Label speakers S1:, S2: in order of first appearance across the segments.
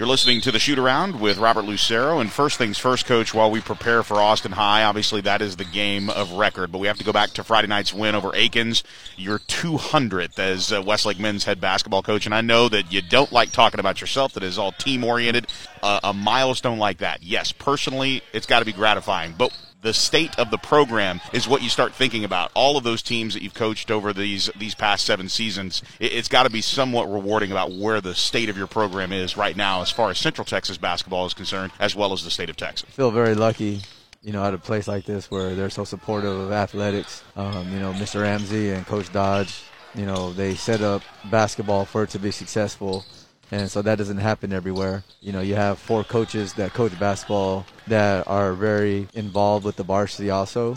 S1: You're listening to the shoot around with Robert Lucero. And first things first, coach, while we prepare for Austin High, obviously that is the game of record. But we have to go back to Friday night's win over Akins, your 200th as uh, Westlake men's head basketball coach. And I know that you don't like talking about yourself, that is all team oriented. Uh, a milestone like that, yes, personally, it's got to be gratifying. But the state of the program is what you start thinking about. All of those teams that you've coached over these these past seven seasons, it, has got to be somewhat rewarding about where the state of your program is right now, as far as Central Texas basketball is concerned, as well as the state of Texas.
S2: I feel very lucky. You know, at a place like this where they're so supportive of athletics, um, you know, Mr. Ramsey and Coach Dodge, you know, they set up basketball for it to be successful and so that doesn't happen everywhere. You know, you have four coaches that coach basketball that are very involved with the varsity also.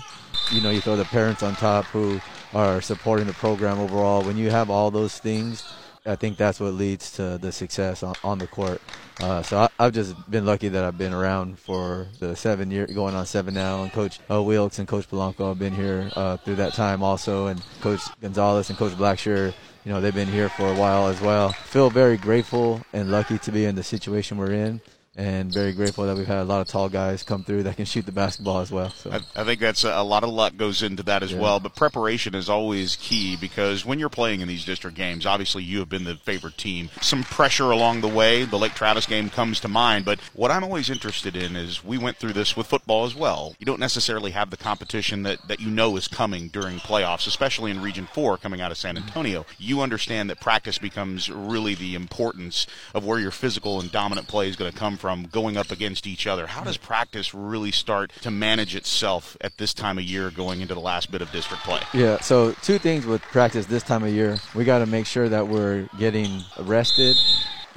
S2: You know, you throw the parents on top who are supporting the program overall. When you have all those things, I think that's what leads to the success on, on the court. Uh, so I, have just been lucky that I've been around for the seven year, going on seven now. And Coach uh, Wilkes and Coach Polanco have been here uh, through that time also, and Coach Gonzalez and Coach Blackshear you know they've been here for a while as well. Feel very grateful and lucky to be in the situation we're in and very grateful that we've had a lot of tall guys come through that can shoot the basketball as well. So
S1: I, I think that's a, a, lot of luck goes into that as yeah. well. But preparation is always key because when you're playing in these district games, obviously you have been the favorite team. Some pressure along the way. The Lake Travis game comes to mind. But what I'm always interested in is we went through this with football as well. You don't necessarily have the competition that, that you know is coming during playoffs, especially in Region 4 coming out of San mm-hmm. Antonio. You understand that practice becomes really the importance of where your physical and dominant play is going to come from going up against each other. How does practice really start to manage itself at this time of year going into the last bit of district play?
S2: Yeah, so two things with practice this time of year. We got to make sure that we're getting rested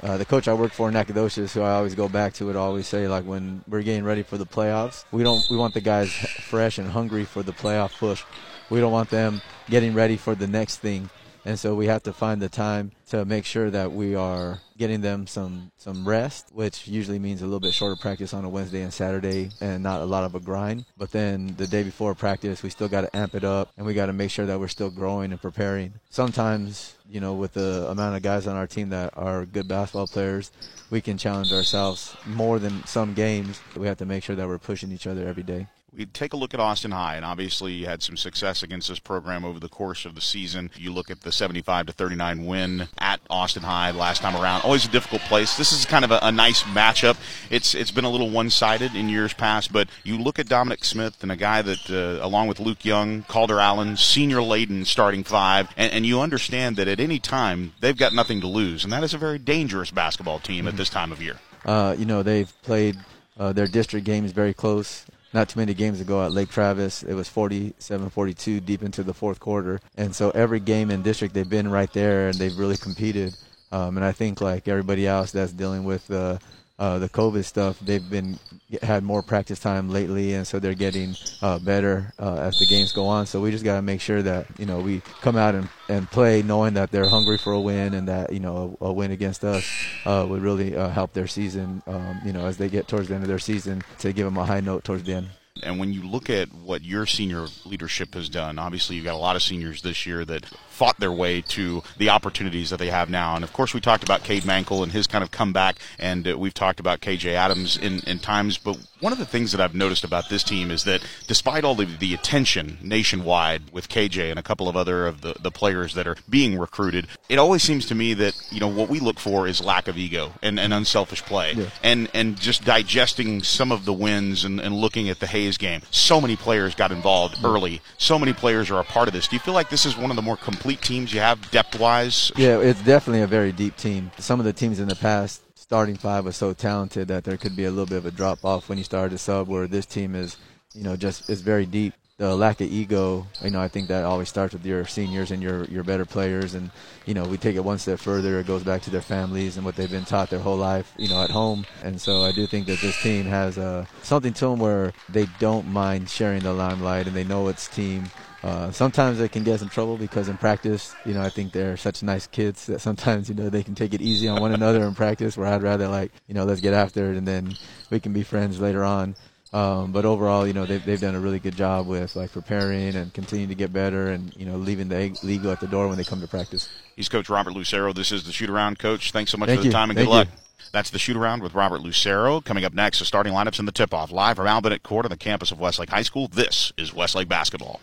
S2: uh, the coach I work for, in Nacogdoches, who I always go back to, would always say, like when we're getting ready for the playoffs, we don't we want the guys fresh and hungry for the playoff push. We don't want them getting ready for the next thing. And so we have to find the time to make sure that we are getting them some some rest, which usually means a little bit shorter practice on a Wednesday and Saturday and not a lot of a grind. But then the day before practice, we still got to amp it up and we got to make sure that we're still growing and preparing. Sometimes, you know, with the amount of guys on our team that are good basketball players, we can challenge ourselves more than some games. We have to make sure that we're pushing each other every day
S1: we take a look at Austin High, and obviously you had some success against this program over the course of the season. You look at the 75 to 39 win at Austin High last time around. Always a difficult place. This is kind of a, a nice matchup. It's it's been a little one-sided in years past, but you look at Dominic Smith and a guy that, uh, along with Luke Young, Calder Allen, senior laden starting five, and, and, you understand that at any time they've got nothing to lose, and that is a very dangerous basketball team mm-hmm. at this time of year.
S2: Uh, you know they've played uh, their district games very close not too many games ago at Lake Travis. It was 47-42 deep into the fourth quarter, and so every game in district they've been right there and they've really competed. Um, and I think like everybody else that's dealing with uh, uh, the COVID stuff, they've been had more practice time lately, and so they're getting uh, better uh, as the games go on. So we just got to make sure that you know we come out and, and play, knowing that they're hungry for a win, and that you know a, a win against us uh, would really uh, help their season. Um, you know, as they get towards the end of their season, to give them a high note towards the end.
S1: And when you look at what your senior leadership has done, obviously you've got a lot of seniors this year that fought their way to the opportunities that they have now. And of course, we talked about Cade Mankel and his kind of comeback, and uh, we've talked about KJ Adams in, in times. But one of the things that I've noticed about this team is that despite all the, the attention nationwide with KJ and a couple of other of the, the players that are being recruited, it always seems to me that, you know, what we look for is lack of ego and, and unselfish play. Yeah. And, and just digesting some of the wins and, and looking at the Game. So many players got involved early. So many players are a part of this. Do you feel like this is one of the more complete teams you have depth wise?
S2: Yeah, it's definitely a very deep team. Some of the teams in the past starting five was so talented that there could be a little bit of a drop off when you start a sub. Where this team is, you know, just is very deep. The lack of ego, you know, I think that always starts with your seniors and your your better players. And you know, we take it one step further. It goes back to their families and what they've been taught their whole life, you know, at home. And so I do think that this team has uh, something to them where they don't mind sharing the limelight and they know it's team uh, sometimes they can get some trouble because in practice, you know, I think they're such nice kids that sometimes, you know, they can take it easy on one another in practice where I'd rather like, you know, let's get after it and then we can be friends later on. Um, but overall, you know, they've, they've done a really good job with like preparing and continuing to get better and, you know, leaving the legal at the door when they come to practice.
S1: He's Coach Robert Lucero. This is the shoot around coach. Thanks so much Thank for the time and Thank good luck. You. That's the shoot around with Robert Lucero. Coming up next, the starting lineups and the tip off live from Albinett Court on the campus of Westlake High School. This is Westlake Basketball.